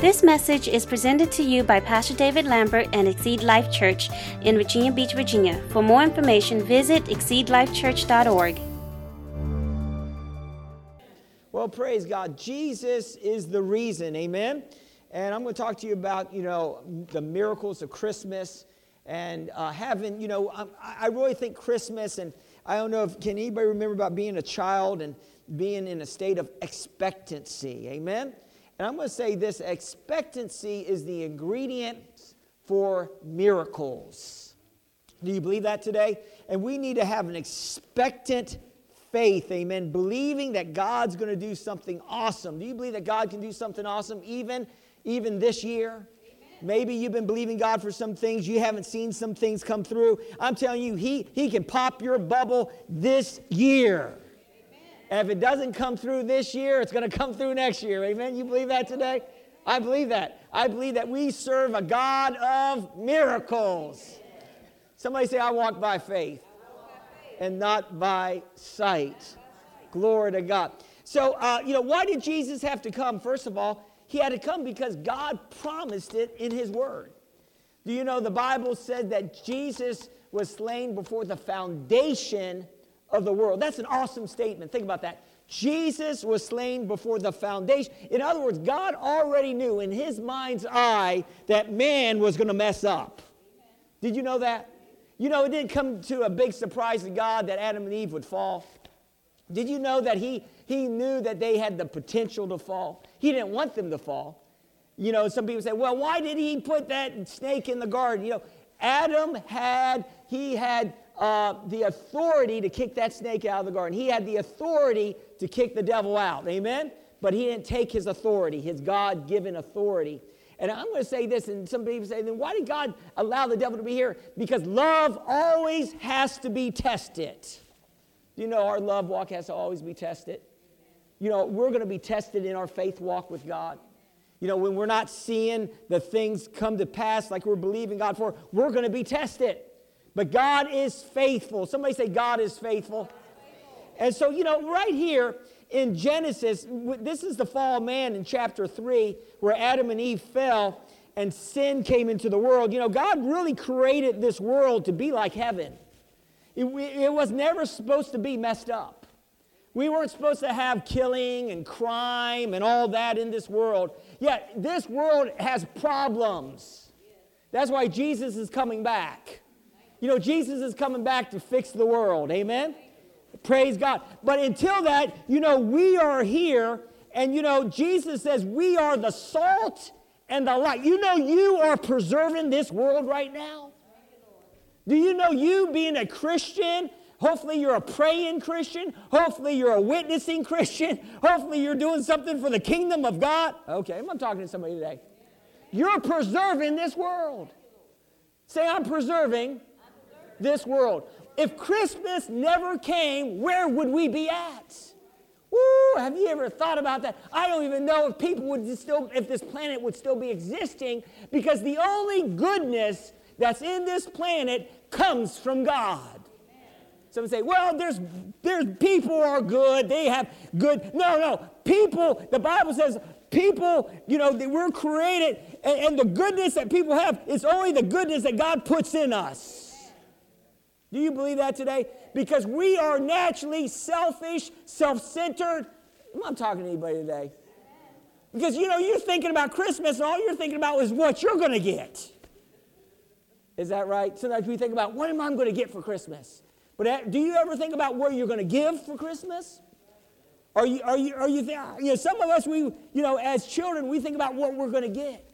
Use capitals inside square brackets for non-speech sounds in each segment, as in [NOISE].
This message is presented to you by Pastor David Lambert and Exceed Life Church in Virginia Beach, Virginia. For more information, visit exceedlifechurch.org. Well, praise God. Jesus is the reason, amen? And I'm going to talk to you about, you know, the miracles of Christmas and uh, having, you know, I, I really think Christmas, and I don't know if, can anybody remember about being a child and being in a state of expectancy, amen? And I'm going to say this expectancy is the ingredient for miracles. Do you believe that today? And we need to have an expectant faith, amen, believing that God's going to do something awesome. Do you believe that God can do something awesome even even this year? Maybe you've been believing God for some things, you haven't seen some things come through. I'm telling you, He, he can pop your bubble this year. And if it doesn't come through this year, it's going to come through next year. Amen? You believe that today? I believe that. I believe that we serve a God of miracles. Somebody say, I walk by faith and not by sight. Glory to God. So, uh, you know, why did Jesus have to come? First of all, he had to come because God promised it in His Word. Do you know the Bible said that Jesus was slain before the foundation of the world. That's an awesome statement. Think about that. Jesus was slain before the foundation. In other words, God already knew in his mind's eye that man was going to mess up. Did you know that? You know, it didn't come to a big surprise to God that Adam and Eve would fall. Did you know that he, he knew that they had the potential to fall? He didn't want them to fall. You know, some people say, well, why did he put that snake in the garden? You know, Adam had, he had uh, the authority to kick that snake out of the garden. He had the authority to kick the devil out. Amen? But he didn't take his authority, his God given authority. And I'm going to say this, and some people say, then why did God allow the devil to be here? Because love always has to be tested. You know our love walk has to always be tested? You know, we're going to be tested in our faith walk with God. You know, when we're not seeing the things come to pass like we're believing God for, we're going to be tested. But God is faithful. Somebody say, God is faithful. And so, you know, right here in Genesis, this is the fall of man in chapter 3, where Adam and Eve fell and sin came into the world. You know, God really created this world to be like heaven. It, it was never supposed to be messed up. We weren't supposed to have killing and crime and all that in this world. Yet, this world has problems. That's why Jesus is coming back. You know, Jesus is coming back to fix the world. Amen? Praise God. But until that, you know, we are here, and you know, Jesus says we are the salt and the light. You know, you are preserving this world right now. Do you know you being a Christian? Hopefully, you're a praying Christian. Hopefully, you're a witnessing Christian. [LAUGHS] Hopefully, you're doing something for the kingdom of God. Okay, I'm talking to somebody today. You're preserving this world. Say, I'm preserving this world. If Christmas never came, where would we be at? Woo, have you ever thought about that? I don't even know if people would still, if this planet would still be existing, because the only goodness that's in this planet comes from God. Some say, well, there's, there's people are good, they have good. No, no. People, the Bible says, people, you know, they were created, and, and the goodness that people have is only the goodness that God puts in us. Do you believe that today? Because we are naturally selfish, self centered. I'm not talking to anybody today. Because you know, you're thinking about Christmas and all you're thinking about is what you're going to get. Is that right? Sometimes we think about what am I going to get for Christmas? But eh, do you ever think about where you're going to give for Christmas? Are you, are you, are you, th- you know, some of us, we, you know, as children, we think about what we're going to get.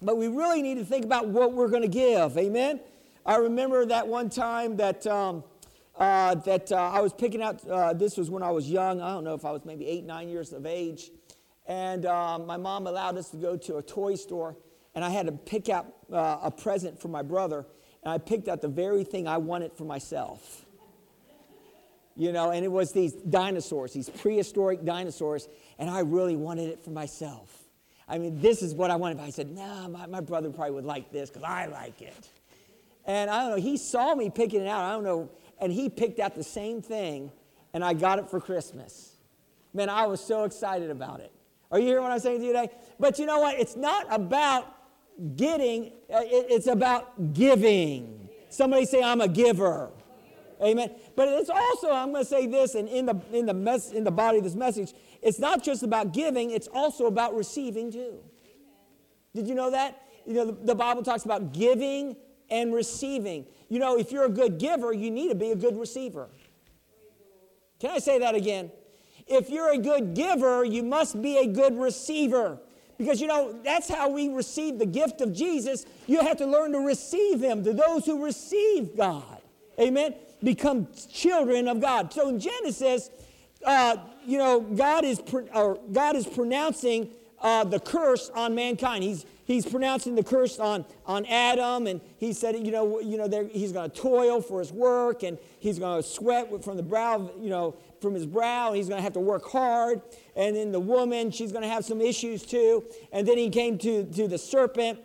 But we really need to think about what we're going to give. Amen? I remember that one time that, um, uh, that uh, I was picking out, uh, this was when I was young. I don't know if I was maybe eight, nine years of age. And um, my mom allowed us to go to a toy store, and I had to pick out uh, a present for my brother. And I picked out the very thing I wanted for myself. You know, and it was these dinosaurs, these prehistoric dinosaurs, and I really wanted it for myself. I mean, this is what I wanted. I said, nah, my, my brother probably would like this because I like it. And I don't know, he saw me picking it out. I don't know. And he picked out the same thing, and I got it for Christmas. Man, I was so excited about it. Are you hearing what I'm saying to you today? But you know what? It's not about getting, uh, it's about giving. Somebody say, I'm a giver. Amen. But it's also, I'm going to say this, and in the in the mess in the body of this message, it's not just about giving; it's also about receiving too. Did you know that? You know, the, the Bible talks about giving and receiving. You know, if you're a good giver, you need to be a good receiver. Can I say that again? If you're a good giver, you must be a good receiver. Because you know, that's how we receive the gift of Jesus. You have to learn to receive Him. To those who receive God, amen, become children of God. So in Genesis, uh, you know, God is, or God is pronouncing uh, the curse on mankind. He's, he's pronouncing the curse on, on Adam, and he said, you know, you know he's going to toil for his work, and he's going to sweat from the brow, you know, from his brow, and he's going to have to work hard. And then the woman, she's going to have some issues too. And then he came to, to the serpent,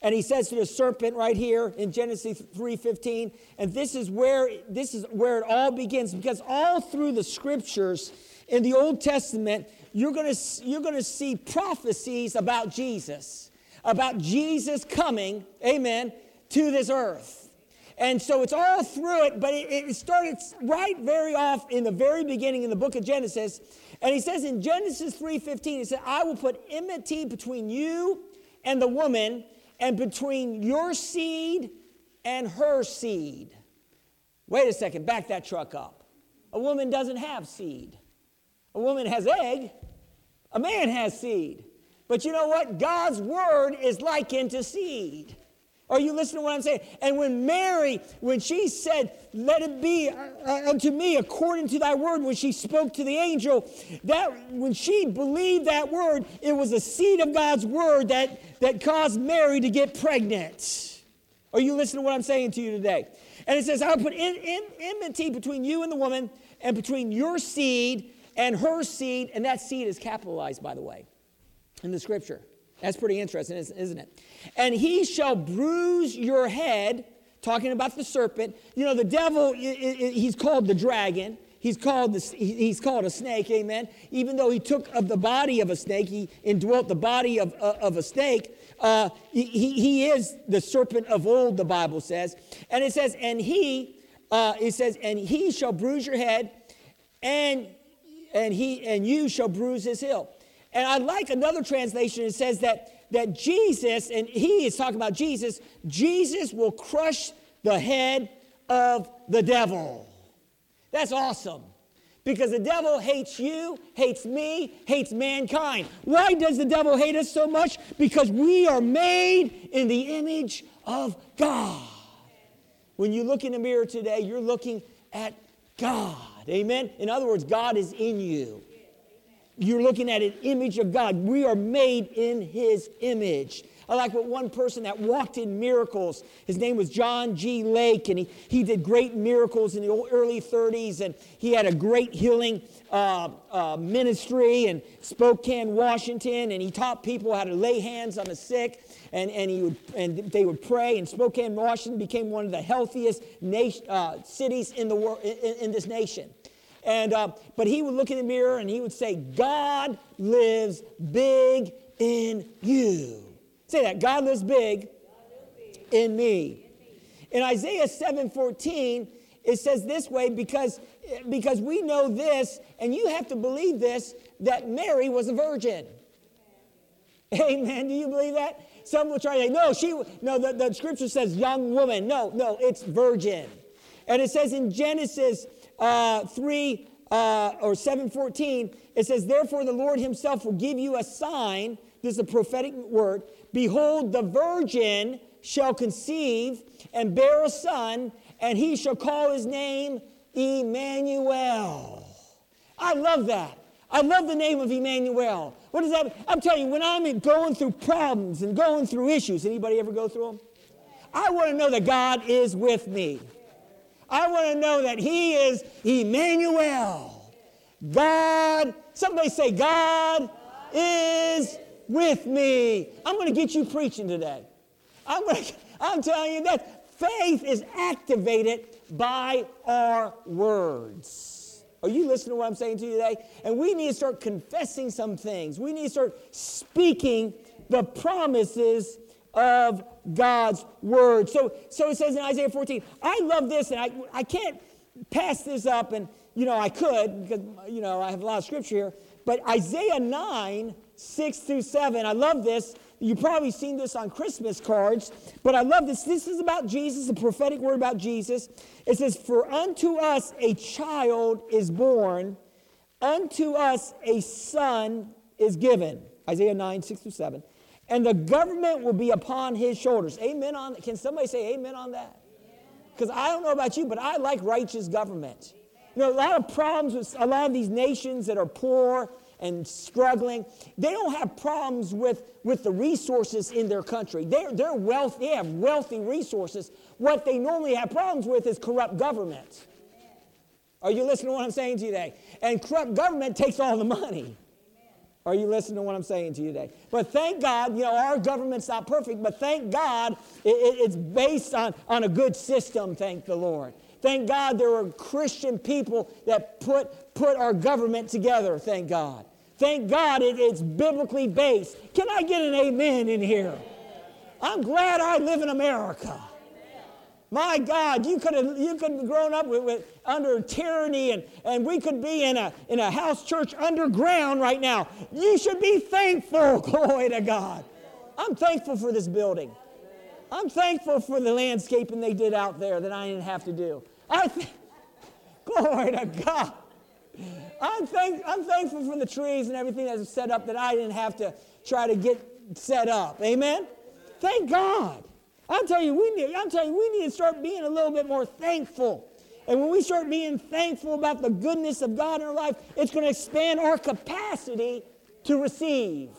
and he says to the serpent right here in Genesis 3:15, and this is where this is where it all begins because all through the scriptures in the Old Testament, you're going to you're going to see prophecies about Jesus, about Jesus coming, amen, to this earth. And so it's all through it, but it, it started right very off in the very beginning in the book of Genesis. And he says in Genesis 3:15, he said, I will put enmity between you and the woman, and between your seed and her seed. Wait a second, back that truck up. A woman doesn't have seed. A woman has egg, a man has seed. But you know what? God's word is likened to seed. Are you listening to what I'm saying? And when Mary, when she said, Let it be uh, uh, unto me according to thy word, when she spoke to the angel, that when she believed that word, it was a seed of God's word that, that caused Mary to get pregnant. Are you listening to what I'm saying to you today? And it says, I'll put in, in, enmity between you and the woman, and between your seed and her seed, and that seed is capitalized, by the way, in the scripture. That's pretty interesting, isn't it? And he shall bruise your head, talking about the serpent. You know, the devil, he's called the dragon. He's called, the, he's called a snake, amen. Even though he took of the body of a snake, he indwelt the body of, uh, of a snake. Uh, he, he is the serpent of old, the Bible says. And it says, and he, uh, it says, and he shall bruise your head, and and he and you shall bruise his heel. And I like another translation. It says that, that Jesus, and he is talking about Jesus, Jesus will crush the head of the devil. That's awesome. Because the devil hates you, hates me, hates mankind. Why does the devil hate us so much? Because we are made in the image of God. When you look in the mirror today, you're looking at God. Amen? In other words, God is in you. You're looking at an image of God. We are made in His image. I like what one person that walked in miracles, his name was John G. Lake, and he, he did great miracles in the early 30s, and he had a great healing uh, uh, ministry in Spokane, Washington, and he taught people how to lay hands on the sick, and, and, he would, and they would pray, and Spokane, Washington became one of the healthiest nation, uh, cities in, the world, in, in this nation. And, uh, but he would look in the mirror and he would say, God lives big in you. Say that. God lives big, in me. In Isaiah 7:14, it says this way because, because we know this, and you have to believe this, that Mary was a virgin. Amen. Do you believe that? Some will try to say, no, she, no, the, the scripture says young woman. No, no, it's virgin. And it says in Genesis uh, 3 uh, or 714, it says, Therefore the Lord himself will give you a sign. This is a prophetic word. Behold, the virgin shall conceive and bear a son, and he shall call his name Emmanuel. I love that. I love the name of Emmanuel. What does that? mean? I'm telling you, when I'm going through problems and going through issues, anybody ever go through them? I want to know that God is with me. I want to know that He is Emmanuel. God, somebody say, God is with me. I'm going to get you preaching today. I'm, going [LAUGHS] to, I'm telling you that faith is activated by our words. Are you listening to what I'm saying to you today? And we need to start confessing some things. We need to start speaking the promises of God's word. So, so it says in Isaiah 14, I love this, and I, I can't pass this up, and you know, I could because you know I have a lot of scripture here. But Isaiah 9, 6 through 7, I love this. You've probably seen this on Christmas cards, but I love this. This is about Jesus, a prophetic word about Jesus. It says, For unto us a child is born, unto us a son is given. Isaiah 9, 6 through 7 and the government will be upon his shoulders. Amen on Can somebody say amen on that? Because I don't know about you, but I like righteous government. You know, a lot of problems with a lot of these nations that are poor and struggling, they don't have problems with, with the resources in their country. They're, they're wealth, they have wealthy resources. What they normally have problems with is corrupt government. Are you listening to what I'm saying today? And corrupt government takes all the money. Are you listening to what I'm saying to you today? But thank God, you know, our government's not perfect, but thank God it, it's based on, on a good system, thank the Lord. Thank God there are Christian people that put, put our government together, thank God. Thank God it, it's biblically based. Can I get an amen in here? I'm glad I live in America. My God, you could have you could have grown up with, with, under tyranny and, and we could be in a, in a house church underground right now. You should be thankful. [LAUGHS] Glory to God. I'm thankful for this building. I'm thankful for the landscaping they did out there that I didn't have to do. I th- [LAUGHS] Glory to God. I'm, thank- I'm thankful for the trees and everything that's set up that I didn't have to try to get set up. Amen? Thank God. I'm telling you, we need, I'm telling you, we need to start being a little bit more thankful. And when we start being thankful about the goodness of God in our life, it's going to expand our capacity to receive.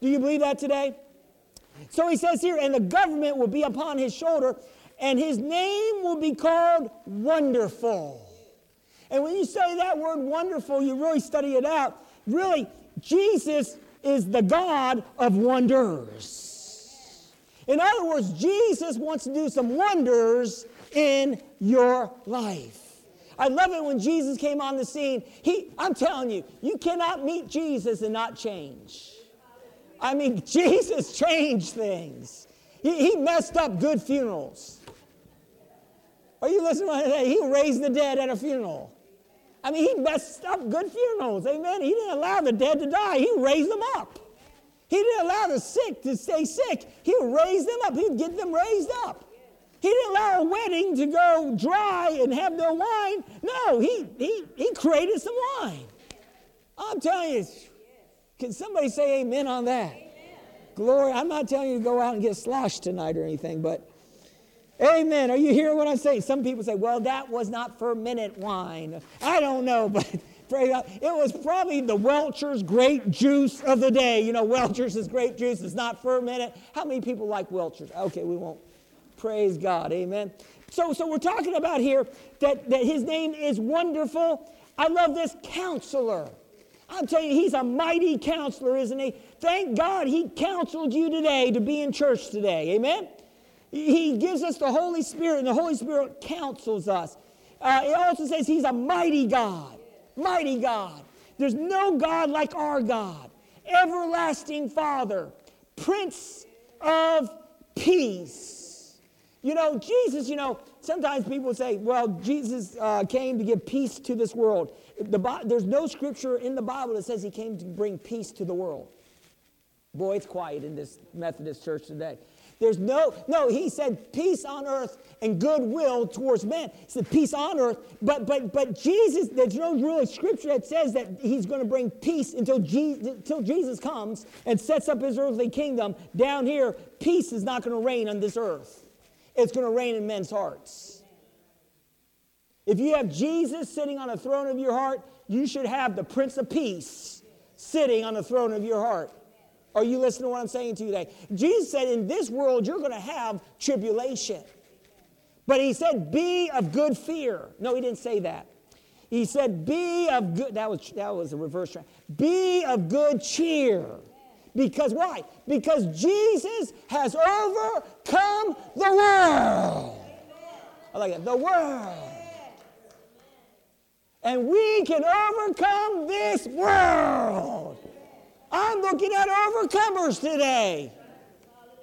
Do you believe that today? So he says here, and the government will be upon his shoulder, and his name will be called Wonderful. And when you study that word wonderful, you really study it out. Really, Jesus is the God of wonders. In other words, Jesus wants to do some wonders in your life. I love it when Jesus came on the scene. He, I'm telling you, you cannot meet Jesus and not change. I mean, [LAUGHS] Jesus changed things. He, he messed up good funerals. Are you listening to that? He raised the dead at a funeral. I mean, he messed up good funerals. Amen. He didn't allow the dead to die, he raised them up. He didn't allow the sick to stay sick. He would raise them up. He'd get them raised up. He didn't allow a wedding to go dry and have no wine. No, he, he, he created some wine. I'm telling you, can somebody say amen on that? Amen. Glory. I'm not telling you to go out and get sloshed tonight or anything, but amen. Are you hearing what I'm saying? Some people say, well, that was not fermented wine. I don't know, [LAUGHS] but Praise God. It was probably the Welch's grape juice of the day. You know, Welch's is grape juice. It's not fermented. How many people like Welch's? Okay, we won't. Praise God. Amen. So, so we're talking about here that, that his name is wonderful. I love this counselor. I'm telling you, he's a mighty counselor, isn't he? Thank God he counseled you today to be in church today. Amen? He gives us the Holy Spirit, and the Holy Spirit counsels us. Uh, it also says he's a mighty God mighty God. There's no God like our God. Everlasting Father, Prince of Peace. You know, Jesus, you know, sometimes people say, well, Jesus uh, came to give peace to this world. The, there's no scripture in the Bible that says he came to bring peace to the world. Boy, it's quiet in this Methodist church today. There's no, no, he said peace on earth and goodwill towards men. He said peace on earth, but but but Jesus, there's no really scripture that says that he's going to bring peace until Jesus, until Jesus comes and sets up his earthly kingdom. Down here, peace is not going to reign on this earth. It's going to reign in men's hearts. If you have Jesus sitting on the throne of your heart, you should have the Prince of Peace sitting on the throne of your heart. Are you listening to what I'm saying to you today? Jesus said, In this world, you're going to have tribulation. But he said, Be of good fear. No, he didn't say that. He said, Be of good, that was, that was a reverse. Be of good cheer. Because why? Because Jesus has overcome the world. I like that. The world. and we can overcome this world. I'm looking at overcomers today.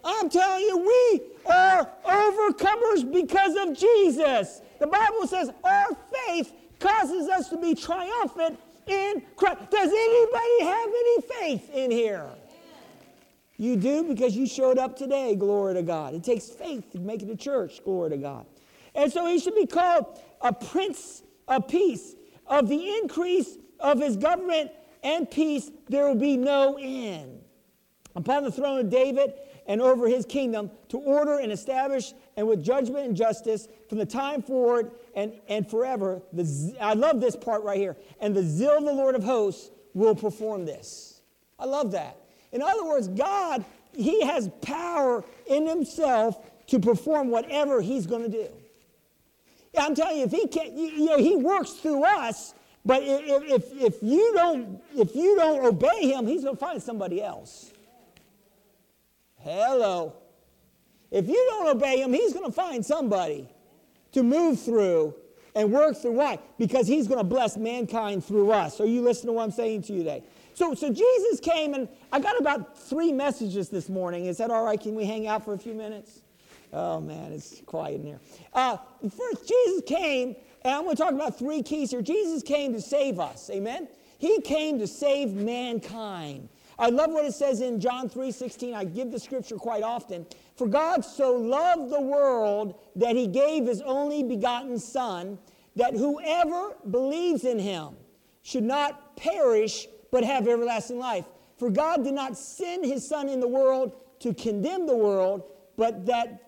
I'm telling you, we are overcomers because of Jesus. The Bible says our faith causes us to be triumphant in Christ. Does anybody have any faith in here? You do because you showed up today, glory to God. It takes faith to make it a church, glory to God. And so he should be called a prince of peace. Of the increase of his government and peace, there will be no end. Upon the throne of David and over his kingdom, to order and establish, and with judgment and justice from the time forward and, and forever. The, I love this part right here. And the zeal of the Lord of hosts will perform this. I love that. In other words, God, He has power in Himself to perform whatever He's going to do. I'm telling you, if He can, you, you know, He works through us. But if, if, if you don't if you don't obey Him, He's going to find somebody else. Hello. If you don't obey Him, He's going to find somebody to move through and work through. Why? Because He's going to bless mankind through us. Are you listening to what I'm saying to you today? So, so Jesus came, and I got about three messages this morning. Is that all right? Can we hang out for a few minutes? Oh, man, it's quiet in here. Uh, first, Jesus came, and I'm going to talk about three keys here. Jesus came to save us. Amen? He came to save mankind. I love what it says in John 3 16. I give the scripture quite often. For God so loved the world that he gave his only begotten Son, that whoever believes in him should not perish, but have everlasting life. For God did not send his Son in the world to condemn the world, but that,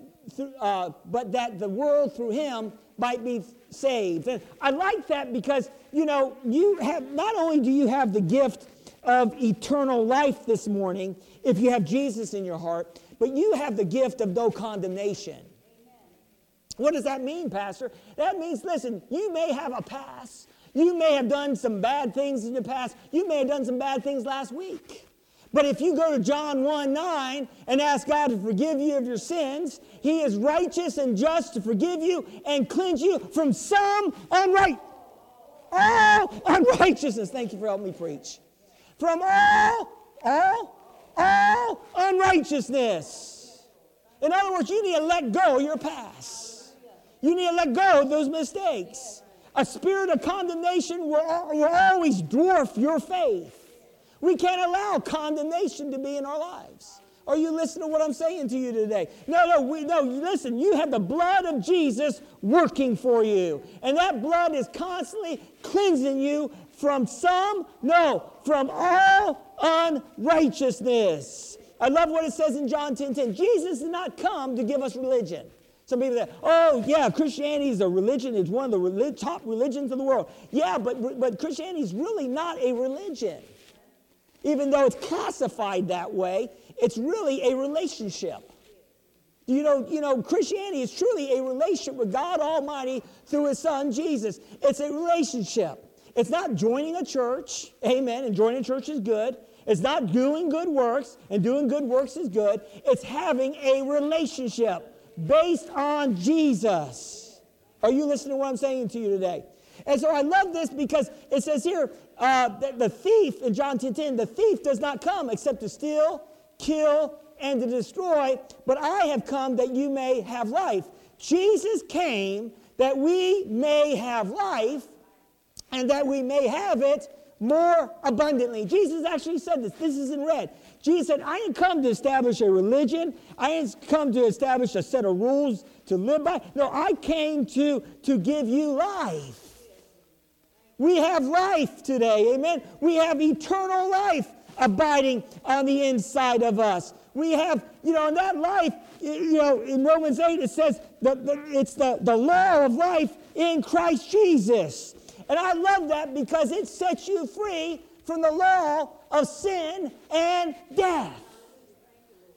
uh, but that the world through him might be saved. And I like that because, you know, you have, not only do you have the gift of eternal life this morning if you have Jesus in your heart, but you have the gift of no condemnation. What does that mean, Pastor? That means, listen, you may have a past. You may have done some bad things in the past. You may have done some bad things last week. But if you go to John 1 9 and ask God to forgive you of your sins, He is righteous and just to forgive you and cleanse you from some unright, all unrighteousness. Thank you for helping me preach. From all, all, all unrighteousness. In other words, you need to let go of your past. You need to let go of those mistakes. A spirit of condemnation will, will always dwarf your faith. We can't allow condemnation to be in our lives. Are you listening to what I'm saying to you today? No, no, we, no, listen, you have the blood of Jesus working for you. And that blood is constantly cleansing you from some, no, from all unrighteousness. I love what it says in John 10 10. Jesus did not come to give us religion. Some people say, oh, yeah, Christianity is a religion. It's one of the relig- top religions of the world. Yeah, but, but Christianity is really not a religion. Even though it's classified that way, it's really a relationship. You know, you know, Christianity is truly a relationship with God Almighty through His Son Jesus. It's a relationship. It's not joining a church, amen, and joining a church is good. It's not doing good works, and doing good works is good. It's having a relationship based on Jesus. Are you listening to what I'm saying to you today? And so I love this because it says here, uh, that the thief in John 10 10, the thief does not come except to steal, kill, and to destroy, but I have come that you may have life. Jesus came that we may have life and that we may have it more abundantly. Jesus actually said this. This is in red. Jesus said, I didn't come to establish a religion. I didn't come to establish a set of rules to live by. No, I came to, to give you life. We have life today, amen? We have eternal life abiding on the inside of us. We have, you know, in that life, you know, in Romans 8, it says that it's the, the law of life in Christ Jesus. And I love that because it sets you free from the law of sin and death.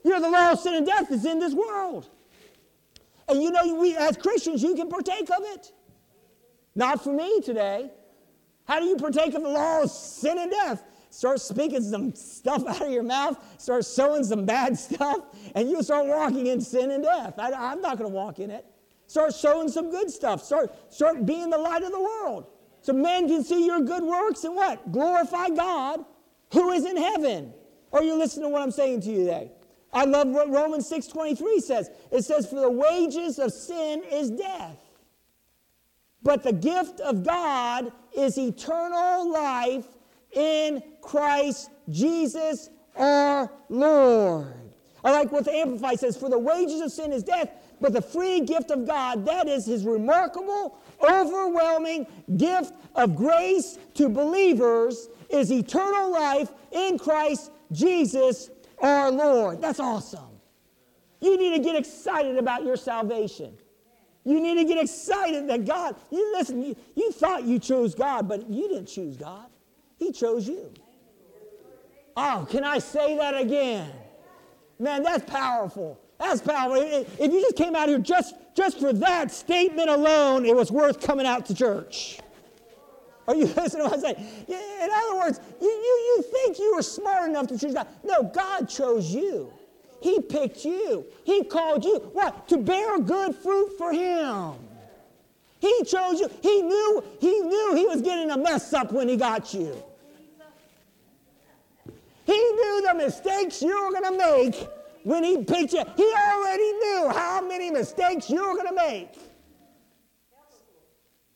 You know, the law of sin and death is in this world. And you know, we as Christians, you can partake of it. Not for me today. How do you partake of the law of sin and death? Start speaking some stuff [LAUGHS] out of your mouth, start sowing some bad stuff, and you'll start walking in sin and death. I, am not going to walk in it. Start sowing some good stuff. Start, start being the light of the world. So men can see your good works and what? Glorify God who is in heaven. Are you listening to what I'm saying to you today? I love what Romans 6:23 says. It says, For the wages of sin is death. But the gift of God is eternal life in Christ Jesus our Lord. I like what the Amplified says, For the wages of sin is death, but the free gift of God, that is his remarkable, overwhelming gift of grace to believers, is eternal life in Christ Jesus our Lord. That's awesome. You need to get excited about your salvation. You need to get excited that God, you listen, you, you thought you chose God, but you didn't choose God. He chose you. Oh, can I say that again? Man, that's powerful. That's powerful. If you just came out here just, just for that statement alone, it was worth coming out to church. Are you [LAUGHS] listening to what I'm saying? In other words, you, you, you think you were smart enough to choose God. No, God chose you. He picked you. He called you. What? To bear good fruit for Him. He chose you. He knew, he knew he was getting a mess up when he got you. He knew the mistakes you were going to make when he picked you. He already knew how many mistakes you were going to make.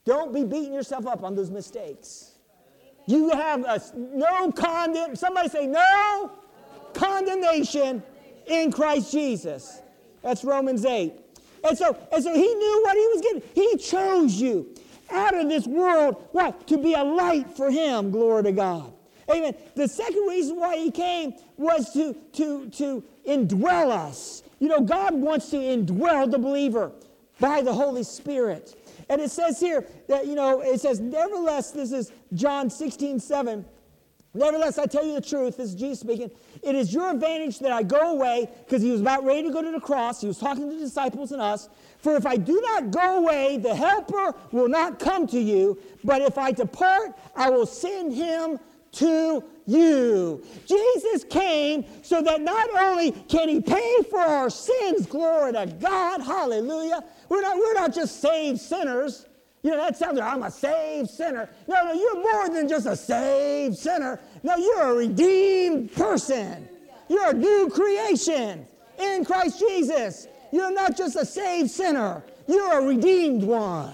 Don't be beating yourself up on those mistakes. You have a, no condemn. Somebody say no condemnation in Christ Jesus. That's Romans 8. And so, and so he knew what he was getting. He chose you out of this world, what? To be a light for him. Glory to God. Amen. The second reason why he came was to, to, to indwell us. You know, God wants to indwell the believer by the Holy Spirit. And it says here that, you know, it says, nevertheless, this is John 16, 7. Nevertheless, I tell you the truth, this is Jesus speaking. It is your advantage that I go away, because he was about ready to go to the cross. He was talking to the disciples and us. For if I do not go away, the Helper will not come to you. But if I depart, I will send him to you. Jesus came so that not only can he pay for our sins, glory to God, hallelujah. We're not, we're not just saved sinners. You know, that sounds like I'm a saved sinner. No, no, you're more than just a saved sinner. No, you're a redeemed person. You're a new creation in Christ Jesus. You're not just a saved sinner, you're a redeemed one.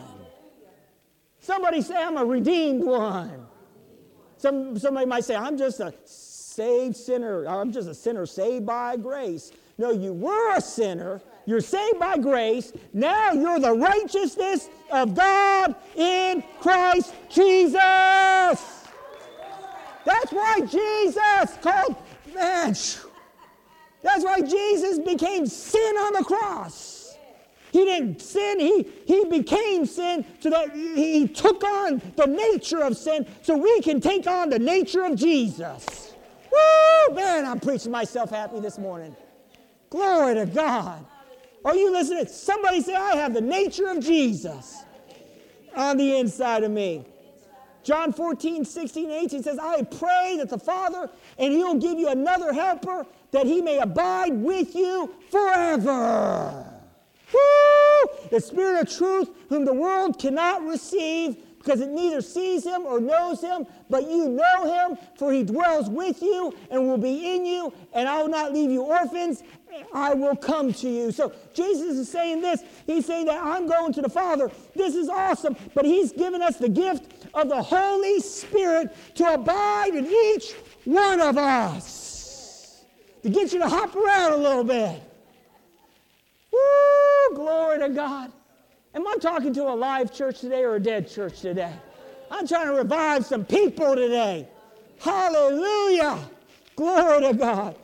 Somebody say, I'm a redeemed one. Some, somebody might say, I'm just a saved sinner. I'm just a sinner saved by grace. No, you were a sinner. You're saved by grace. Now you're the righteousness of God in Christ Jesus. That's why Jesus called, man, that's why Jesus became sin on the cross. He didn't sin, he, he became sin so that he took on the nature of sin so we can take on the nature of Jesus. Woo! Man, I'm preaching myself happy this morning. Glory to God. Are you listening? Somebody say, I have the nature of Jesus on the inside of me. John 14, 16, 18 says, I pray that the Father, and He'll give you another helper that He may abide with you forever. Woo! The Spirit of truth, whom the world cannot receive because it neither sees him or knows him, but you know him, for he dwells with you and will be in you, and I will not leave you orphans. I will come to you. So Jesus is saying this. He's saying that I'm going to the Father. This is awesome, but he's given us the gift of the Holy Spirit to abide in each one of us, to get you to hop around a little bit. Woo! Glory to God. Am I talking to a live church today or a dead church today? I'm trying to revive some people today. Hallelujah. Glory to God.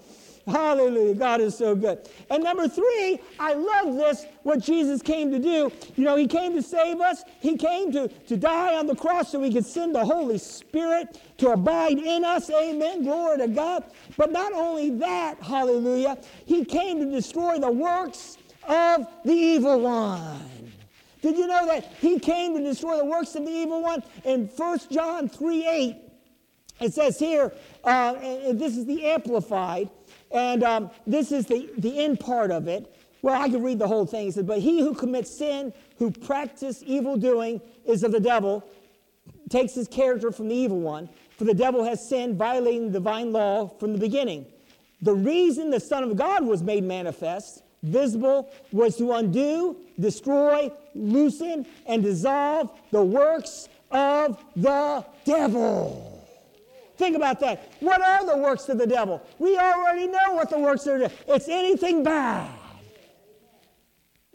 Hallelujah. God is so good. And number three, I love this, what Jesus came to do. You know, He came to save us. He came to, to die on the cross so we could send the Holy Spirit to abide in us. Amen. Glory to God. But not only that, hallelujah, He came to destroy the works of the evil one. Did you know that he came to destroy the works of the evil one? In 1 John 3 8, it says here, uh, this is the Amplified, and um, this is the, the end part of it. Well, I could read the whole thing. It says, But he who commits sin, who practices evil doing, is of the devil. takes his character from the evil one, for the devil has sinned, violating the divine law from the beginning. The reason the Son of God was made manifest, visible, was to undo, destroy, loosen, and dissolve the works of the devil. Think about that. What are the works of the devil? We already know what the works are. It's anything bad.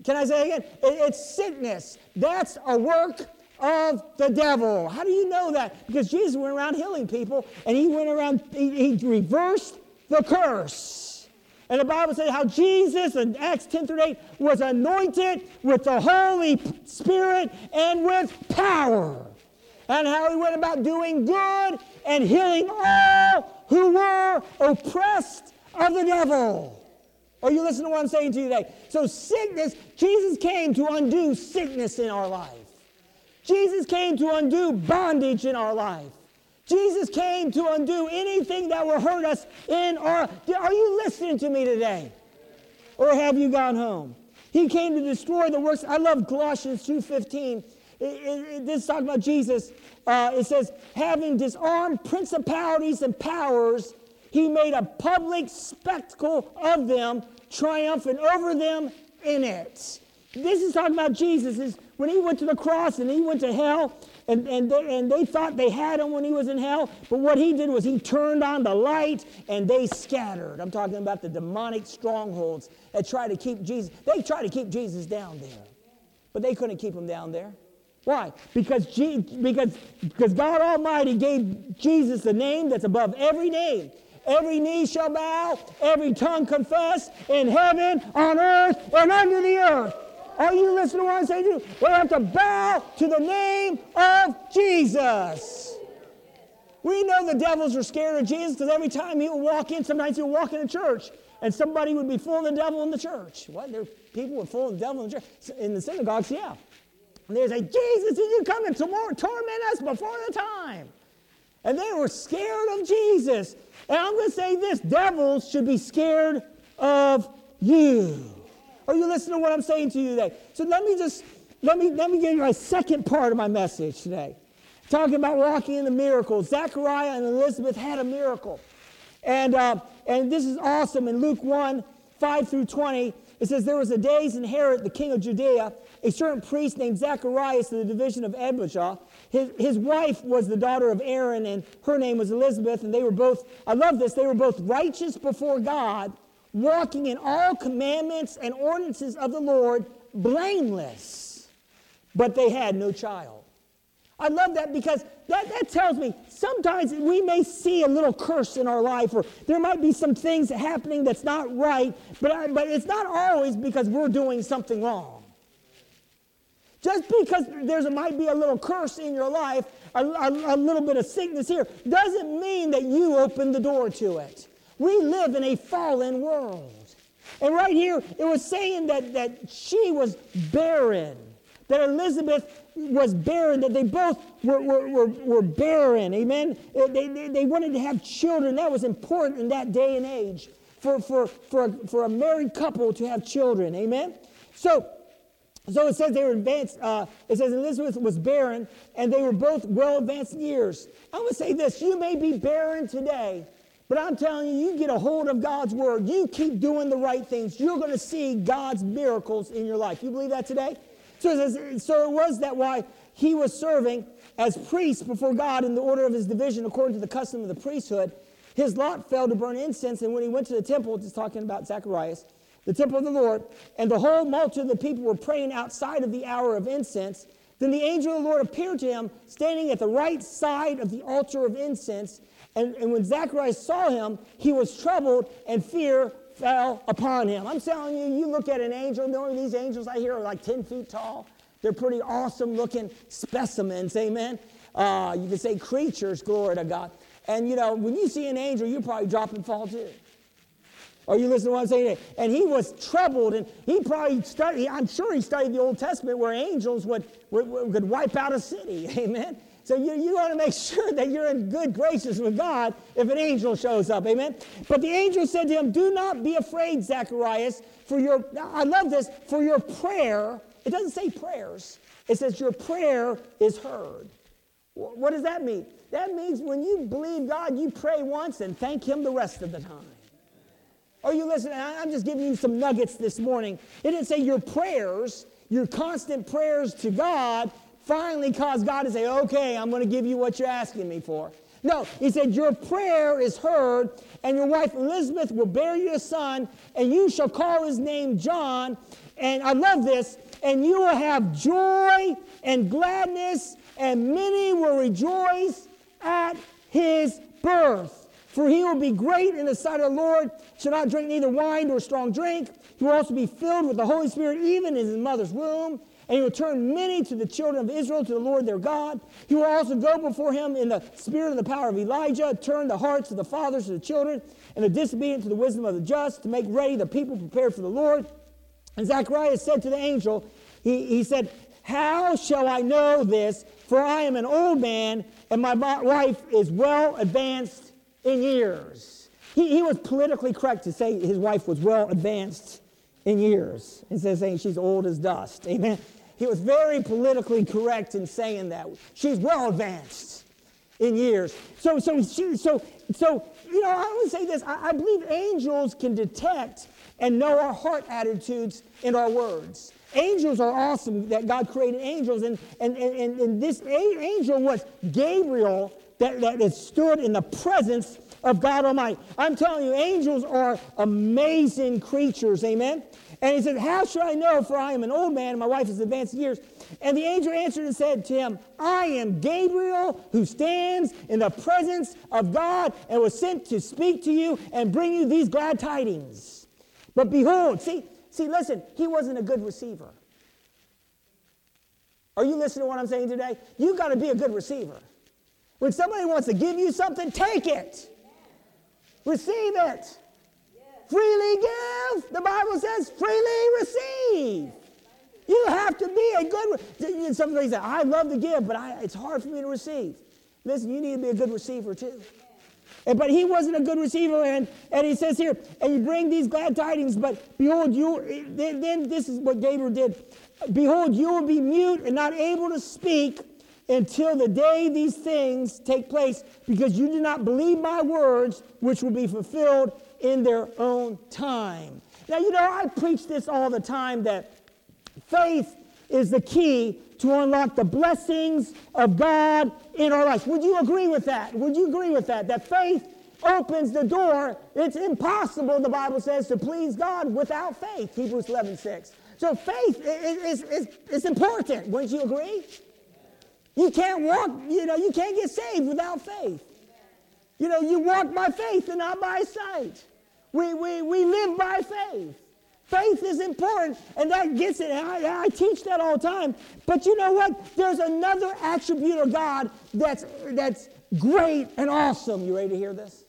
Can I say it again? It's sickness. That's a work of the devil. How do you know that? Because Jesus went around healing people and he went around, he, he reversed the curse. And the Bible says how Jesus in Acts 10 through 8 was anointed with the Holy Spirit and with power. And how he went about doing good and healing all who were oppressed of the devil. Are you listening to what I'm saying to you today? So, sickness, Jesus came to undo sickness in our life. Jesus came to undo bondage in our life. Jesus came to undo anything that will hurt us in our. Are you listening to me today? Or have you gone home? He came to destroy the works. I love Colossians 2.15. It, it, this is talking about Jesus. Uh, it says, having disarmed principalities and powers, he made a public spectacle of them, triumphant over them in it. This is talking about Jesus. Is when he went to the cross and he went to hell, and, and, they, and they thought they had him when he was in hell, but what he did was he turned on the light and they scattered. I'm talking about the demonic strongholds that try to keep Jesus. They try to keep Jesus down there, but they couldn't keep him down there. Why? Because, because, because God Almighty gave Jesus a name that's above every name. Every knee shall bow, every tongue confess in heaven, on earth, and under the earth. Are you listening to what I'm saying to you? We have to bow to the name of Jesus. We know the devils are scared of Jesus because every time he would walk in, sometimes he would walk in a church and somebody would be full of the devil in the church. What? There people were full of the devil in the church. In the synagogues, yeah. And they say, Jesus, did you come and torment us before the time? And they were scared of Jesus. And I'm going to say this devils should be scared of you. Are you listening to what I'm saying to you today? So let me just, let me, let me give you my second part of my message today. Talking about walking in the miracles. Zechariah and Elizabeth had a miracle. And, uh, and this is awesome. In Luke 1, 5 through 20, it says, There was a days in Herod, the king of Judea, a certain priest named Zacharias of the division of Abijah. His, his wife was the daughter of Aaron, and her name was Elizabeth, and they were both, I love this, they were both righteous before God, walking in all commandments and ordinances of the Lord, blameless. But they had no child. I love that because that, that tells me sometimes we may see a little curse in our life or there might be some things happening that's not right, but, I, but it's not always because we're doing something wrong. Just because there might be a little curse in your life, a, a, a little bit of sickness here, doesn't mean that you open the door to it. We live in a fallen world. And right here, it was saying that, that she was barren, that Elizabeth was barren, that they both were, were, were, were barren. Amen? They, they, they wanted to have children. That was important in that day and age for, for, for, a, for a married couple to have children. Amen? So, so it says they were advanced. Uh, it says Elizabeth was barren, and they were both well advanced years. Going to say this: you may be barren today, but I'm telling you, you get a hold of God's word. You keep doing the right things. You're going to see God's miracles in your life. You believe that today? So it, says, so it was that why he was serving as priest before God in the order of his division according to the custom of the priesthood. His lot fell to burn incense, and when he went to the temple, just talking about Zacharias, the temple of the Lord, and the whole multitude of the people were praying outside of the hour of incense. Then the angel of the Lord appeared to him, standing at the right side of the altar of incense. And, and when Zacharias saw him, he was troubled, and fear fell upon him. I'm telling you, you look at an angel, you know these angels I hear are like 10 feet tall. They're pretty awesome looking specimens, amen. Uh, you could say creatures, glory to God. And you know, when you see an angel, you probably drop and fall too. Are you listening to what I'm saying? And he was troubled, and he probably studied, I'm sure he studied the Old Testament where angels would, would, would wipe out a city. [LAUGHS] Amen. So you, you want to make sure that you're in good graces with God if an angel shows up. Amen. But the angel said to him, Do not be afraid, Zacharias, for your, I love this, for your prayer, it doesn't say prayers, it says your prayer is heard. What does that mean? That means when you believe God, you pray once and thank Him the rest of the time. Are you listening? I'm just giving you some nuggets this morning. It didn't say your prayers, your constant prayers to God, finally cause God to say, okay, I'm going to give you what you're asking me for. No, he said, Your prayer is heard, and your wife Elizabeth will bear you a son, and you shall call his name John. And I love this, and you will have joy and gladness, and many will rejoice at his birth. For he will be great in the sight of the Lord, shall not drink neither wine nor strong drink. He will also be filled with the Holy Spirit, even in his mother's womb and he will turn many to the children of Israel, to the Lord their God. He will also go before him in the spirit of the power of Elijah, turn the hearts of the fathers to the children, and the disobedient to the wisdom of the just, to make ready the people prepared for the Lord. And Zacharias said to the angel, he, he said, How shall I know this? For I am an old man, and my wife is well advanced in years. He, he was politically correct to say his wife was well advanced in years instead of saying she's old as dust. Amen. He was very politically correct in saying that. She's well advanced in years. So, so, she, so, so, you know, I would say this. I, I believe angels can detect and know our heart attitudes in our words. Angels are awesome that God created angels, and, and, and, and this angel was Gabriel that, that stood in the presence of God Almighty. I'm telling you, angels are amazing creatures, amen? And he said, How should I know? For I am an old man, and my wife is advanced years. And the angel answered and said to him, I am Gabriel, who stands in the presence of God and was sent to speak to you and bring you these glad tidings. But behold, see, see, listen, he wasn't a good receiver. Are you listening to what I'm saying today? You've got to be a good receiver. When somebody wants to give you something, take it. Receive it. Freely give. The Bible says freely receive. You have to be a good. Somebody say, "I love to give, but I, it's hard for me to receive." Listen, you need to be a good receiver too. And, but he wasn't a good receiver, and, and he says here, and you bring these glad tidings, but behold, you then, then this is what Gabriel did. Behold, you will be mute and not able to speak until the day these things take place, because you do not believe my words, which will be fulfilled in their own time. Now, you know, I preach this all the time that faith is the key to unlock the blessings of God in our lives. Would you agree with that? Would you agree with that? That faith opens the door. It's impossible, the Bible says, to please God without faith. Hebrews 11 6. So faith is, is, is, is important. Wouldn't you agree? You can't walk, you know, you can't get saved without faith. You know, you walk by faith and not by sight. We, we, we live by faith. Faith is important, and that gets it. I, I teach that all the time. But you know what? There's another attribute of God that's, that's great and awesome. You ready to hear this?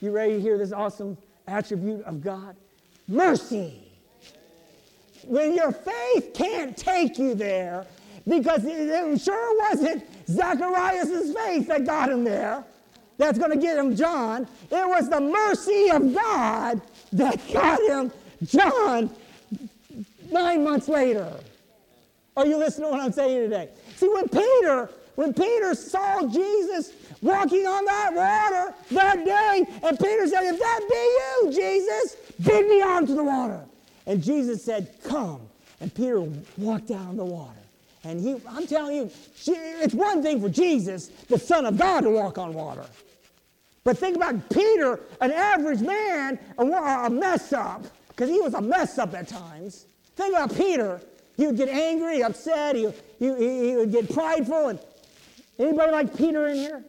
You ready to hear this awesome attribute of God? Mercy. When your faith can't take you there, because it sure wasn't Zacharias' faith that got him there that's going to get him John. It was the mercy of God that got him John nine months later. Are you listening to what I'm saying today? See, when Peter, when Peter saw Jesus walking on that water that day, and Peter said, If that be you, Jesus, bid me onto the water. And Jesus said, Come. And Peter walked on the water. And he, I'm telling you, it's one thing for Jesus, the Son of God, to walk on water. But think about Peter, an average man, a, mess up, because he was a mess up at times. Think about Peter. He would get angry, upset, he, he, he would get prideful. And anybody like Peter in here?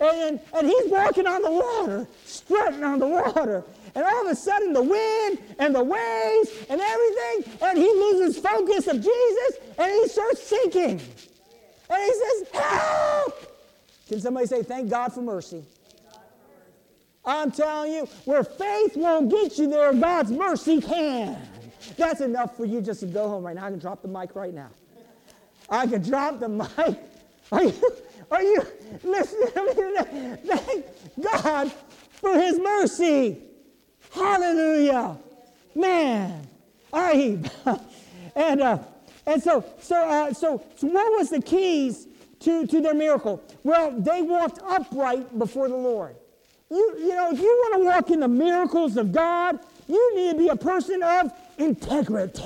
And, and he's walking on the water, strutting on the water. And all of a sudden, the wind and the waves and everything, and he loses focus of Jesus and he starts sinking. And he says, Help! Can somebody say, Thank God for mercy? I'm telling you, where faith won't get you there, God's mercy can. That's enough for you just to go home right now. I can drop the mic right now. I can drop the mic. Are you, are you listening to me? Thank God for his mercy. Hallelujah. Man. I [LAUGHS] and uh, and so so uh, so so what was the keys to, to their miracle? Well, they walked upright before the Lord. You, you know, if you want to walk in the miracles of God, you need to be a person of integrity.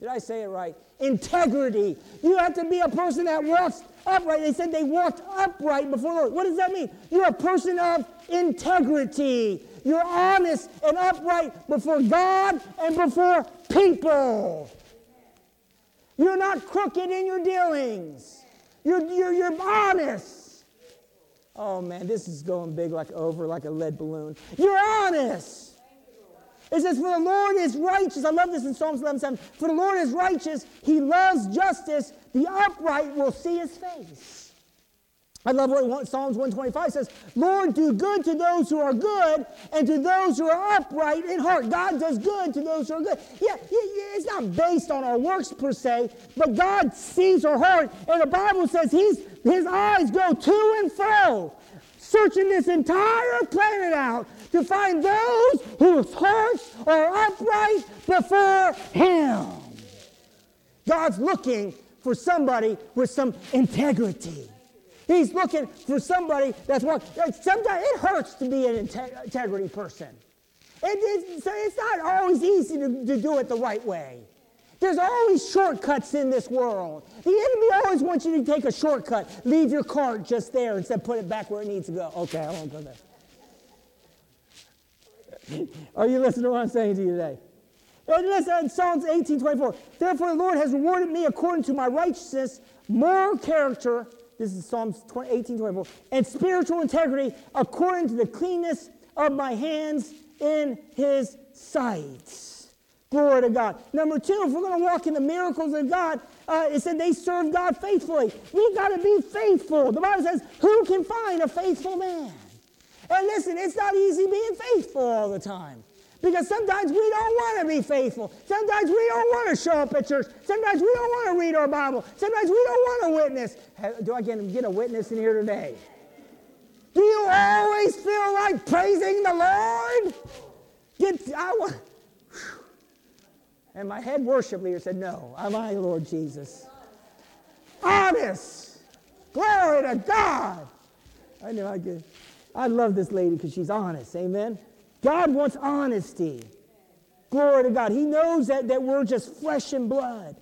Did I say it right? Integrity. You have to be a person that walks upright. They said they walked upright before the Lord. What does that mean? You're a person of integrity. You're honest and upright before God and before people. You're not crooked in your dealings. You're, you're, you're honest. Oh man, this is going big like over like a lead balloon. You're honest. It says, For the Lord is righteous. I love this in Psalms 11 7. For the Lord is righteous. He loves justice. The upright will see his face. I love what Psalms 125 says Lord, do good to those who are good and to those who are upright in heart. God does good to those who are good. Yeah, it's not based on our works per se, but God sees our heart. And the Bible says he's, his eyes go to and fro, searching this entire planet out to find those whose hearts are upright before Him. God's looking for somebody with some integrity. He's looking for somebody that's what. Sometimes it hurts to be an integrity person. It, it's, it's not always easy to, to do it the right way. There's always shortcuts in this world. The enemy always wants you to take a shortcut. Leave your cart just there instead of put it back where it needs to go. Okay, I won't go there. [LAUGHS] Are you listening to what I'm saying to you today? And listen, Psalms 18 24. Therefore, the Lord has rewarded me according to my righteousness, moral character. This is Psalms 18 24. And spiritual integrity according to the cleanness of my hands in his sight. Glory to God. Number two, if we're going to walk in the miracles of God, uh, it said they serve God faithfully. We've got to be faithful. The Bible says, Who can find a faithful man? And listen, it's not easy being faithful all the time. Because sometimes we don't want to be faithful. Sometimes we don't want to show up at church. Sometimes we don't want to read our Bible. Sometimes we don't want to witness. Do I get, get a witness in here today? Do you always feel like praising the Lord? Get, I and my head worship leader said, No, I'm I, Lord Jesus. Honest. Glory to God. I knew I could. I love this lady because she's honest. Amen. God wants honesty. Glory to God. He knows that, that we're just flesh and blood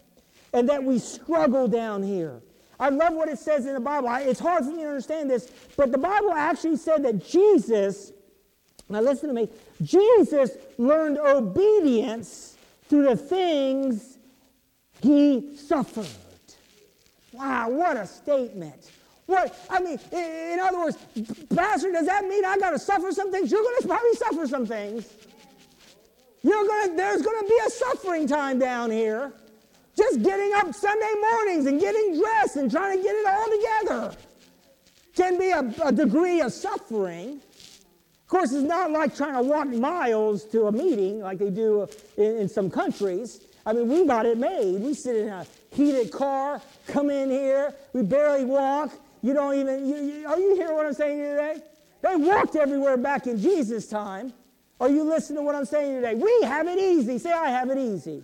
and that we struggle down here. I love what it says in the Bible. It's hard for me to understand this, but the Bible actually said that Jesus, now listen to me, Jesus learned obedience through the things he suffered. Wow, what a statement. What? I mean, in other words, Pastor, does that mean I got to suffer some things? You're going to probably suffer some things. You're gonna, there's going to be a suffering time down here. Just getting up Sunday mornings and getting dressed and trying to get it all together can be a, a degree of suffering. Of course, it's not like trying to walk miles to a meeting like they do in, in some countries. I mean, we got it made. We sit in a heated car, come in here, we barely walk, you don't even, you, you, are you hearing what I'm saying today? They walked everywhere back in Jesus' time. Are you listening to what I'm saying today? We have it easy. Say, I have it easy.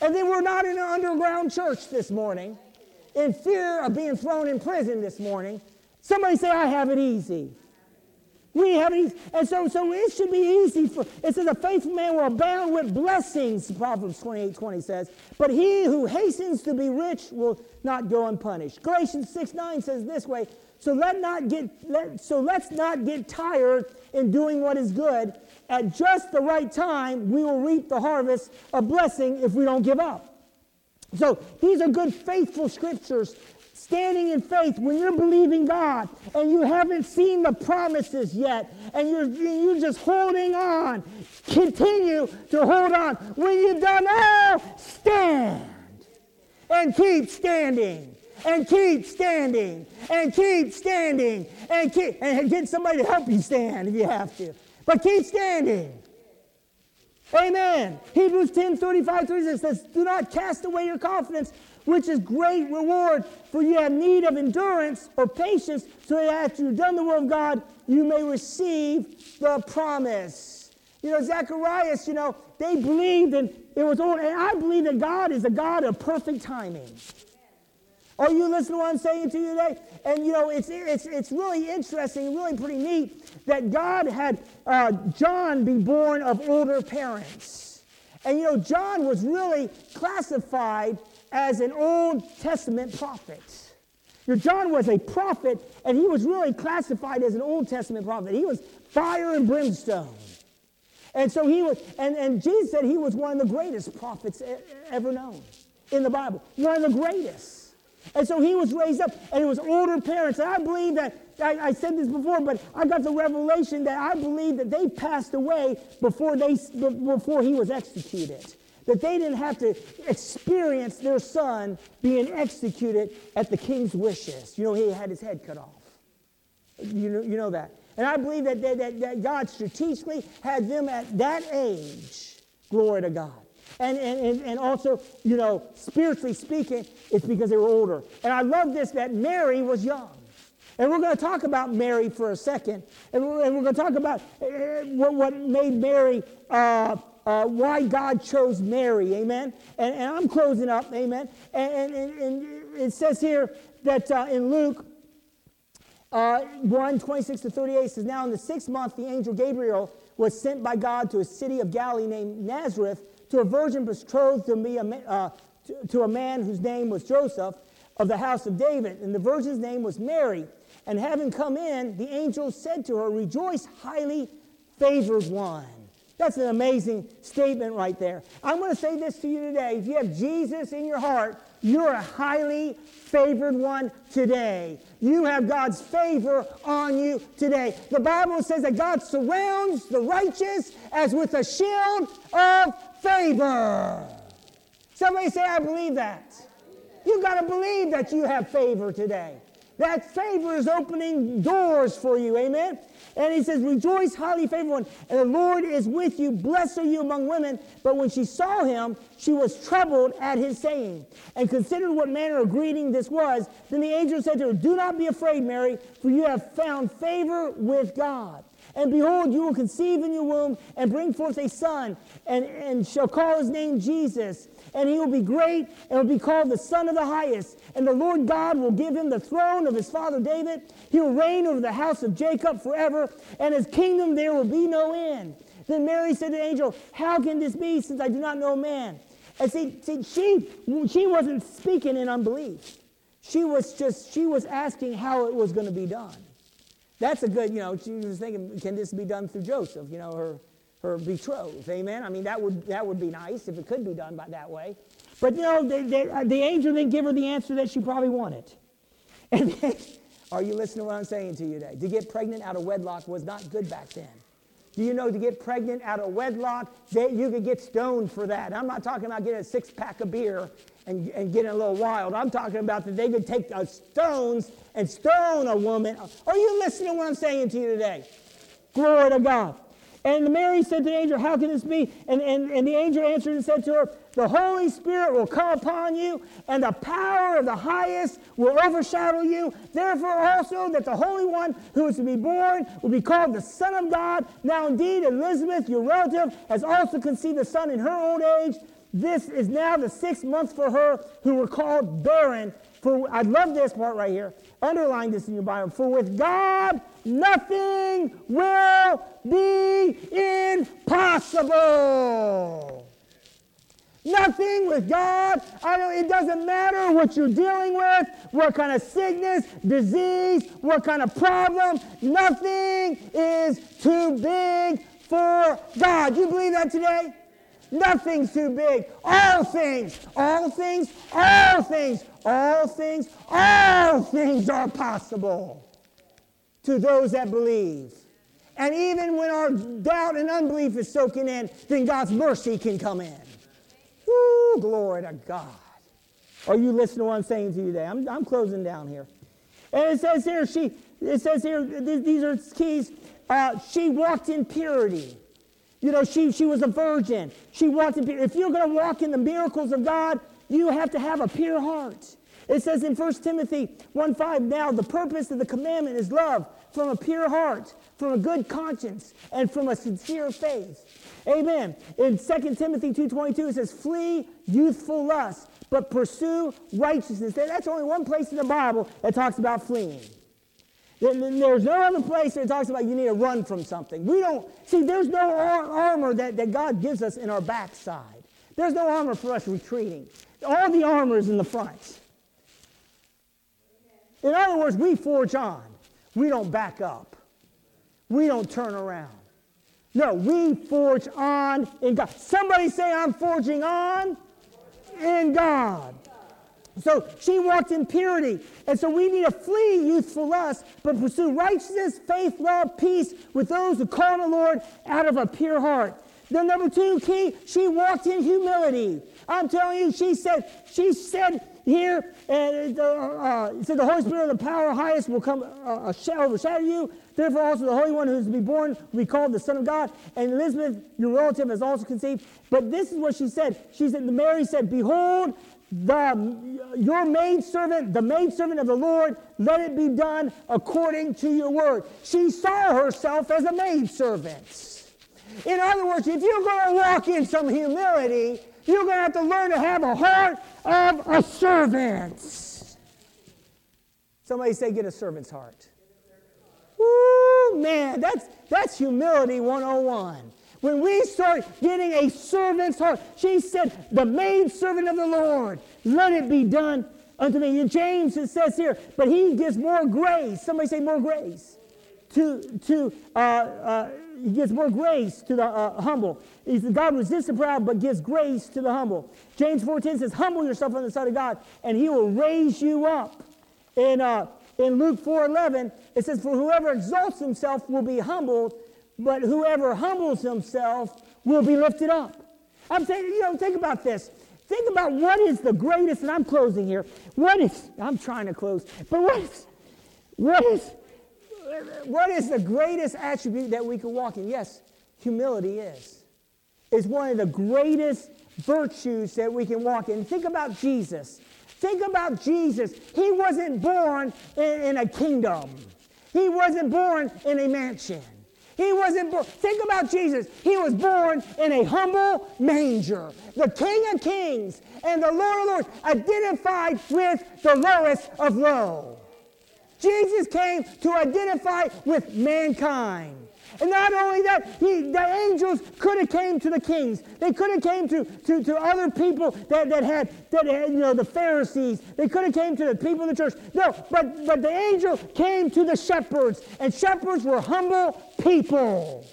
And then we're not in an underground church this morning in fear of being thrown in prison this morning. Somebody say, I have it easy. We have easy. And so, so it should be easy for, it says, a faithful man will abound with blessings, Proverbs 28 20 says. But he who hastens to be rich will not go unpunished. Galatians 6 9 says this way, so let not get let, so let's not get tired in doing what is good. At just the right time, we will reap the harvest of blessing if we don't give up. So these are good, faithful scriptures standing in faith, when you're believing God and you haven't seen the promises yet and you're, you're just holding on, continue to hold on. When you've done all, stand and keep standing and keep standing and keep standing and keep and get somebody to help you stand if you have to. But keep standing. Amen. Hebrews 10 35 36 says, Do not cast away your confidence, which is great reward, for you have need of endurance or patience, so that after you've done the will of God, you may receive the promise. You know, Zacharias, you know, they believed and it was all, and I believe that God is a God of perfect timing. Are you listening to what I'm saying to you today? And you know, it's, it's, it's really interesting, really pretty neat that God had uh, John be born of older parents. And you know, John was really classified as an Old Testament prophet. You know, John was a prophet, and he was really classified as an Old Testament prophet. He was fire and brimstone. And so he was, and, and Jesus said he was one of the greatest prophets ever known in the Bible. One of the greatest. And so he was raised up, and it was older parents. And I believe that, I, I, said this before, but I got the revelation that I believe that they passed away before, they, before he was executed. That they didn't have to experience their son being executed at the king's wishes. You know, he had his head cut off. You know, you know that. And I believe that, that, that God strategically had them at that age. Glory to God. And, and, and also, you know, spiritually speaking, it's because they were older. And I love this that Mary was young. And we're going to talk about Mary for a second. And we're, and we're going to talk about uh, what, what made Mary, uh, uh, why God chose Mary. Amen. And, and I'm closing up. Amen. And, and, and it says here that uh, in Luke uh, 1 26 to 38 says, Now in the sixth month, the angel Gabriel was sent by God to a city of Galilee named Nazareth to a virgin betrothed to, be uh, to, to a man whose name was Joseph of the house of David. And the virgin's name was Mary. And having come in, the angel said to her, Rejoice, highly favored one. That's an amazing statement right there. I'm going to say this to you today. If you have Jesus in your heart, you're a highly favored one today. You have God's favor on you today. The Bible says that God surrounds the righteous as with a shield of favor. Somebody say, I believe that. You've got to believe that you have favor today. That favor is opening doors for you. Amen. And he says, Rejoice, highly favored one, and the Lord is with you. Blessed are you among women. But when she saw him, she was troubled at his saying, and considered what manner of greeting this was. Then the angel said to her, Do not be afraid, Mary, for you have found favor with God. And behold, you will conceive in your womb and bring forth a son, and, and shall call his name Jesus. And he will be great and will be called the Son of the Highest. And the Lord God will give him the throne of his father David. He will reign over the house of Jacob forever, and his kingdom there will be no end. Then Mary said to the angel, How can this be, since I do not know man? And see, see she, she wasn't speaking in unbelief. She was just, she was asking how it was going to be done. That's a good, you know, she was thinking, can this be done through Joseph, you know, her, her betrothed? Amen. I mean, that would, that would be nice if it could be done by that way. But, they, uh, the angel didn't give her the answer that she probably wanted. [LAUGHS] And then, are you listening to what I'm saying to you today? To get pregnant out of wedlock was not good back then. Do you know to get pregnant out of wedlock, that you could get stoned for that? I'm not talking about getting a six pack of beer and, and getting a little wild. I'm talking about that they could take stones and stone a woman. Are you listening to what I'm saying to you today? Glory to God. And Mary said to the angel, How can this be? And, and, and the angel answered and said to her, The Holy Spirit will come upon you, and the power of the highest will overshadow you. Therefore, also, that the Holy One who is to be born will be called the Son of God. Now, indeed, Elizabeth, your relative, has also conceived a son in her old age. This is now the sixth month for her who were called barren. For I love this part right here. Underline this in your Bible. For with God, nothing will be impossible. Nothing with God. I know it doesn't matter what you're dealing with, what kind of sickness, disease, what kind of problem. Nothing is too big for God. You believe that today? Nothing's too big. All things, all things, all things, all things, all things are possible to those that believe. And even when our doubt and unbelief is soaking in, then God's mercy can come in. Woo, glory to God. Are you listening to what I'm saying to you today? I'm, I'm closing down here. And it says here, she, it says here, these are keys. Uh, she walked in purity. You know, she, she was a virgin. She walked in purity. If you're going to walk in the miracles of God, you have to have a pure heart. It says in 1 Timothy 1 5, now the purpose of the commandment is love from a pure heart, from a good conscience and from a sincere faith. Amen. In 2 Timothy 2.22 it says, flee youthful lust, but pursue righteousness. That's only one place in the Bible that talks about fleeing. There's no other place that talks about you need to run from something. We don't, see, there's no armor that, that God gives us in our backside. There's no armor for us retreating. All the armor is in the front. In other words, we forge on. We don't back up. We don't turn around. No, we forge on in God. Somebody say, I'm forging on in God. So she walked in purity. And so we need to flee youthful lust, but pursue righteousness, faith, love, peace with those who call on the Lord out of a pure heart. The number two key, she walked in humility. I'm telling you, she said, she said here, and uh, uh, said the Holy Spirit of the power highest will come uh, overshadow you. Therefore, also the Holy One who is to be born will be called the Son of God. And Elizabeth, your relative, has also conceived. But this is what she said. She said, Mary said, Behold, the, your maidservant, the maidservant of the Lord, let it be done according to your word. She saw herself as a maidservant. In other words, if you're going to walk in some humility, you're going to have to learn to have a heart of a servant. Somebody say, get a servant's heart. Woo, man, that's, that's humility 101. When we start getting a servant's heart, she said, the maid servant of the Lord, let it be done unto me. In James, it says here, but he gives more grace. Somebody say more grace. To, to uh, uh, he gives more grace to the uh, humble. He says, God resists the proud, but gives grace to the humble. James 4.10 says, humble yourself on the side of God, and he will raise you up. In, uh, in Luke 4.11, it says, for whoever exalts himself will be humbled, but whoever humbles himself will be lifted up. I'm saying, you know, think about this. Think about what is the greatest, and I'm closing here. What is, I'm trying to close, but what is, what is, what is the greatest attribute that we can walk in? Yes, humility is. It's one of the greatest virtues that we can walk in. Think about Jesus. Think about Jesus. He wasn't born in, in a kingdom, he wasn't born in a mansion. He wasn't born. Think about Jesus. He was born in a humble manger. The King of Kings and the Lord of Lords identified with the lowest of low. Jesus came to identify with mankind. And not only that, he, the angels could have came to the kings. They could have came to, to, to other people that, that, had, that had, you know, the Pharisees. They could have came to the people of the church. No, but, but the angel came to the shepherds. And shepherds were humble people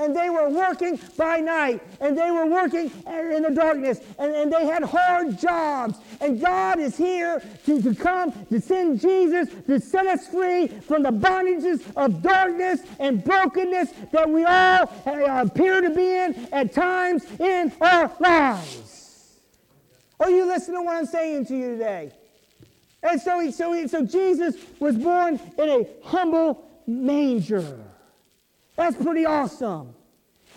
and they were working by night and they were working in the darkness and, and they had hard jobs. And God is here to, to come to send Jesus to set us free from the bondages of darkness and brokenness that we all uh, appear to be in at times in our lives. Are you listening to what I'm saying to you today? And so, he, so, he, so Jesus was born in a humble manger. That's pretty awesome.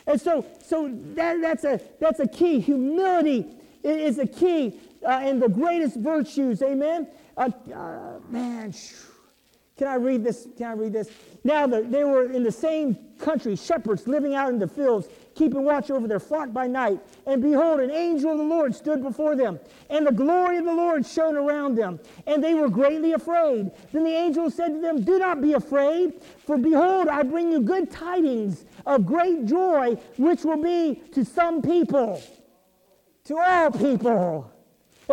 And so, so that, that's, a, that's a key. Humility is a key uh, in the greatest virtues. Amen? Uh, uh, man, can I read this? Can I read this? Now, the, they were in the same country, shepherds living out in the fields, keeping watch over their flock by night. And behold, an angel of the Lord stood before them, and the glory of the Lord shone around them, and they were greatly afraid. Then the angel said to them, Do not be afraid, for behold, I bring you good tidings of great joy, which will be to some people, to all people.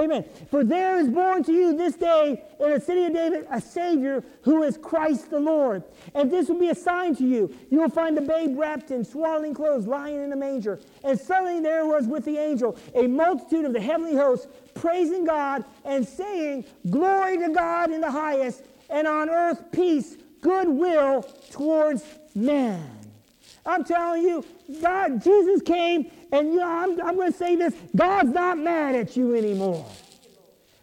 Amen. For there is born to you this day in the city of David a Savior who is Christ the Lord. And this will be a sign to you. You will find the babe wrapped in swaddling clothes, lying in a manger. And suddenly there was with the angel a multitude of the heavenly hosts praising God and saying, Glory to God in the highest, and on earth peace, goodwill towards men. I'm telling you, God, Jesus came, and you know, I'm, I'm going to say this God's not mad at you anymore.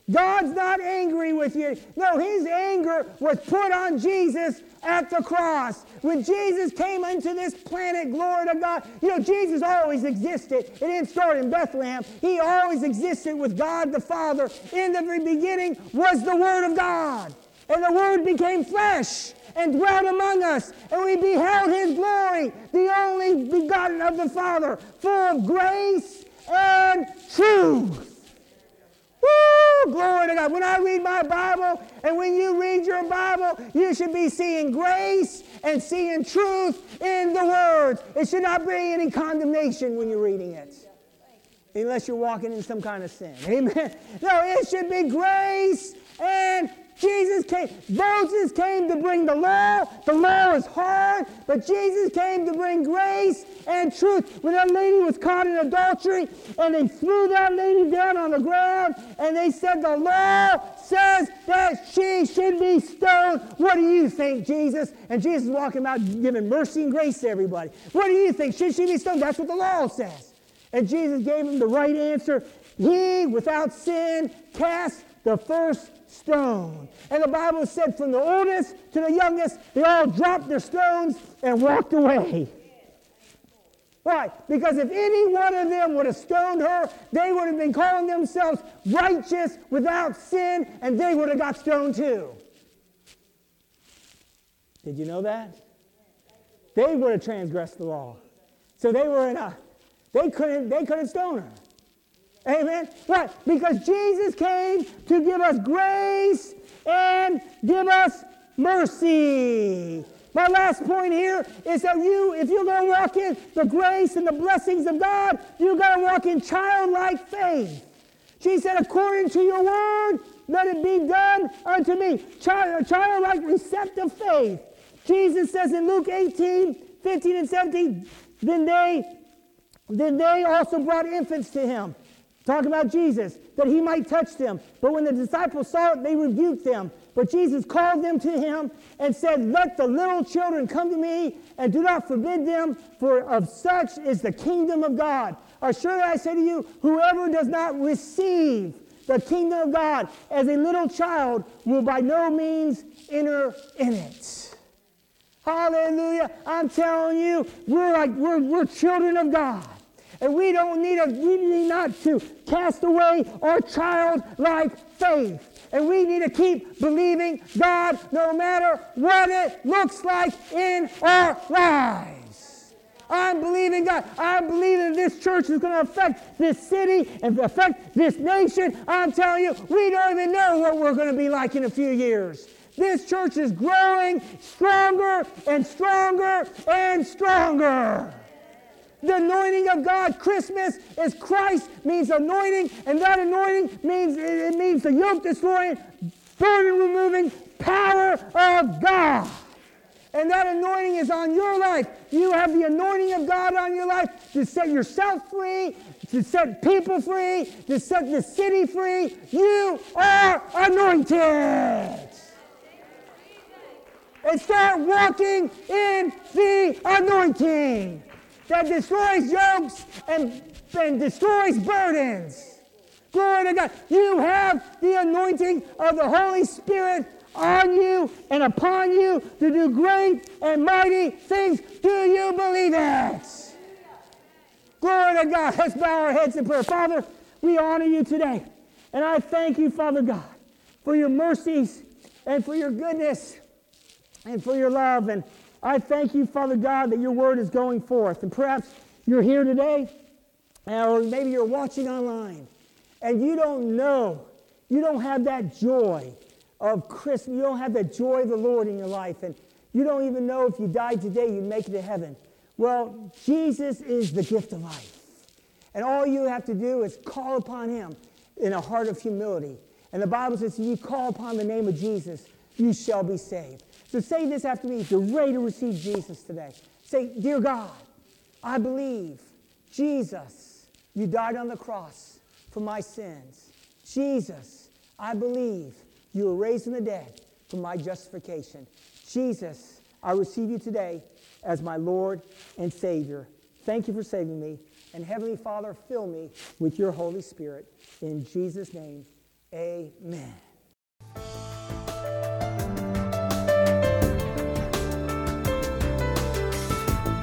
God's not angry with you. No, his anger was put on Jesus at the cross. When Jesus came into this planet, glory to God, you know, Jesus always existed. It didn't start in Bethlehem. He always existed with God the Father. In the very beginning was the Word of God. And the Word became flesh and dwelt among us, and we beheld his glory, the only begotten of the Father, full of grace and truth. Woo! Glory to God. When I read my Bible and when you read your Bible, you should be seeing grace and seeing truth in the words. It should not bring any condemnation when you're reading it. Unless you're walking in some kind of sin. Amen. No, it should be grace and Jesus came. Moses came to bring the law. The law is hard, but Jesus came to bring grace and truth. When that lady was caught in adultery, and they threw that lady down on the ground, and they said, The law says that she should be stoned. What do you think, Jesus? And Jesus is walking about giving mercy and grace to everybody. What do you think? Should she be stoned? That's what the law says. And Jesus gave him the right answer. He, without sin, cast the first stone. And the Bible said from the oldest to the youngest, they all dropped their stones and walked away. Why? Because if any one of them would have stoned her, they would have been calling themselves righteous without sin, and they would have got stoned too. Did you know that? They would have transgressed the law. So they were in a, they couldn't, they couldn't stone her. Amen. Right. Because Jesus came to give us grace and give us mercy. My last point here is that you, if you're going to walk in the grace and the blessings of God, you've got to walk in childlike faith. She said, according to your word, let it be done unto me. Child, childlike receptive faith. Jesus says in Luke 18, 15 and 17, then they, then they also brought infants to him Talking about Jesus, that he might touch them. But when the disciples saw it, they rebuked them. But Jesus called them to him and said, Let the little children come to me and do not forbid them, for of such is the kingdom of God. Or surely I say to you, whoever does not receive the kingdom of God as a little child will by no means enter in it. Hallelujah. I'm telling you, we're like we're, we're children of God. And we don't need, a, we need not to cast away our childlike faith. And we need to keep believing God no matter what it looks like in our lives. I'm believing God. I'm believing this church is going to affect this city and affect this nation. I'm telling you, we don't even know what we're going to be like in a few years. This church is growing stronger and stronger and stronger. The anointing of God, Christmas is Christ, means anointing, and that anointing means it means the yoke destroying, burden removing power of God. And that anointing is on your life. You have the anointing of God on your life to set yourself free, to set people free, to set the city free. You are anointed. And start walking in the anointing that destroys yokes and, and destroys burdens. Glory to God. You have the anointing of the Holy Spirit on you and upon you to do great and mighty things. Do you believe it? Glory to God. Let's bow our heads in prayer. Father, we honor you today. And I thank you, Father God, for your mercies and for your goodness and for your love. And I thank you, Father God, that your word is going forth. And perhaps you're here today, or maybe you're watching online, and you don't know, you don't have that joy of Christmas, you don't have that joy of the Lord in your life, and you don't even know if you died today, you'd make it to heaven. Well, Jesus is the gift of life. And all you have to do is call upon him in a heart of humility. And the Bible says, if you call upon the name of Jesus, you shall be saved. So say this after me if you're ready to receive Jesus today. Say, Dear God, I believe, Jesus, you died on the cross for my sins. Jesus, I believe you were raised from the dead for my justification. Jesus, I receive you today as my Lord and Savior. Thank you for saving me. And Heavenly Father, fill me with your Holy Spirit. In Jesus' name, amen.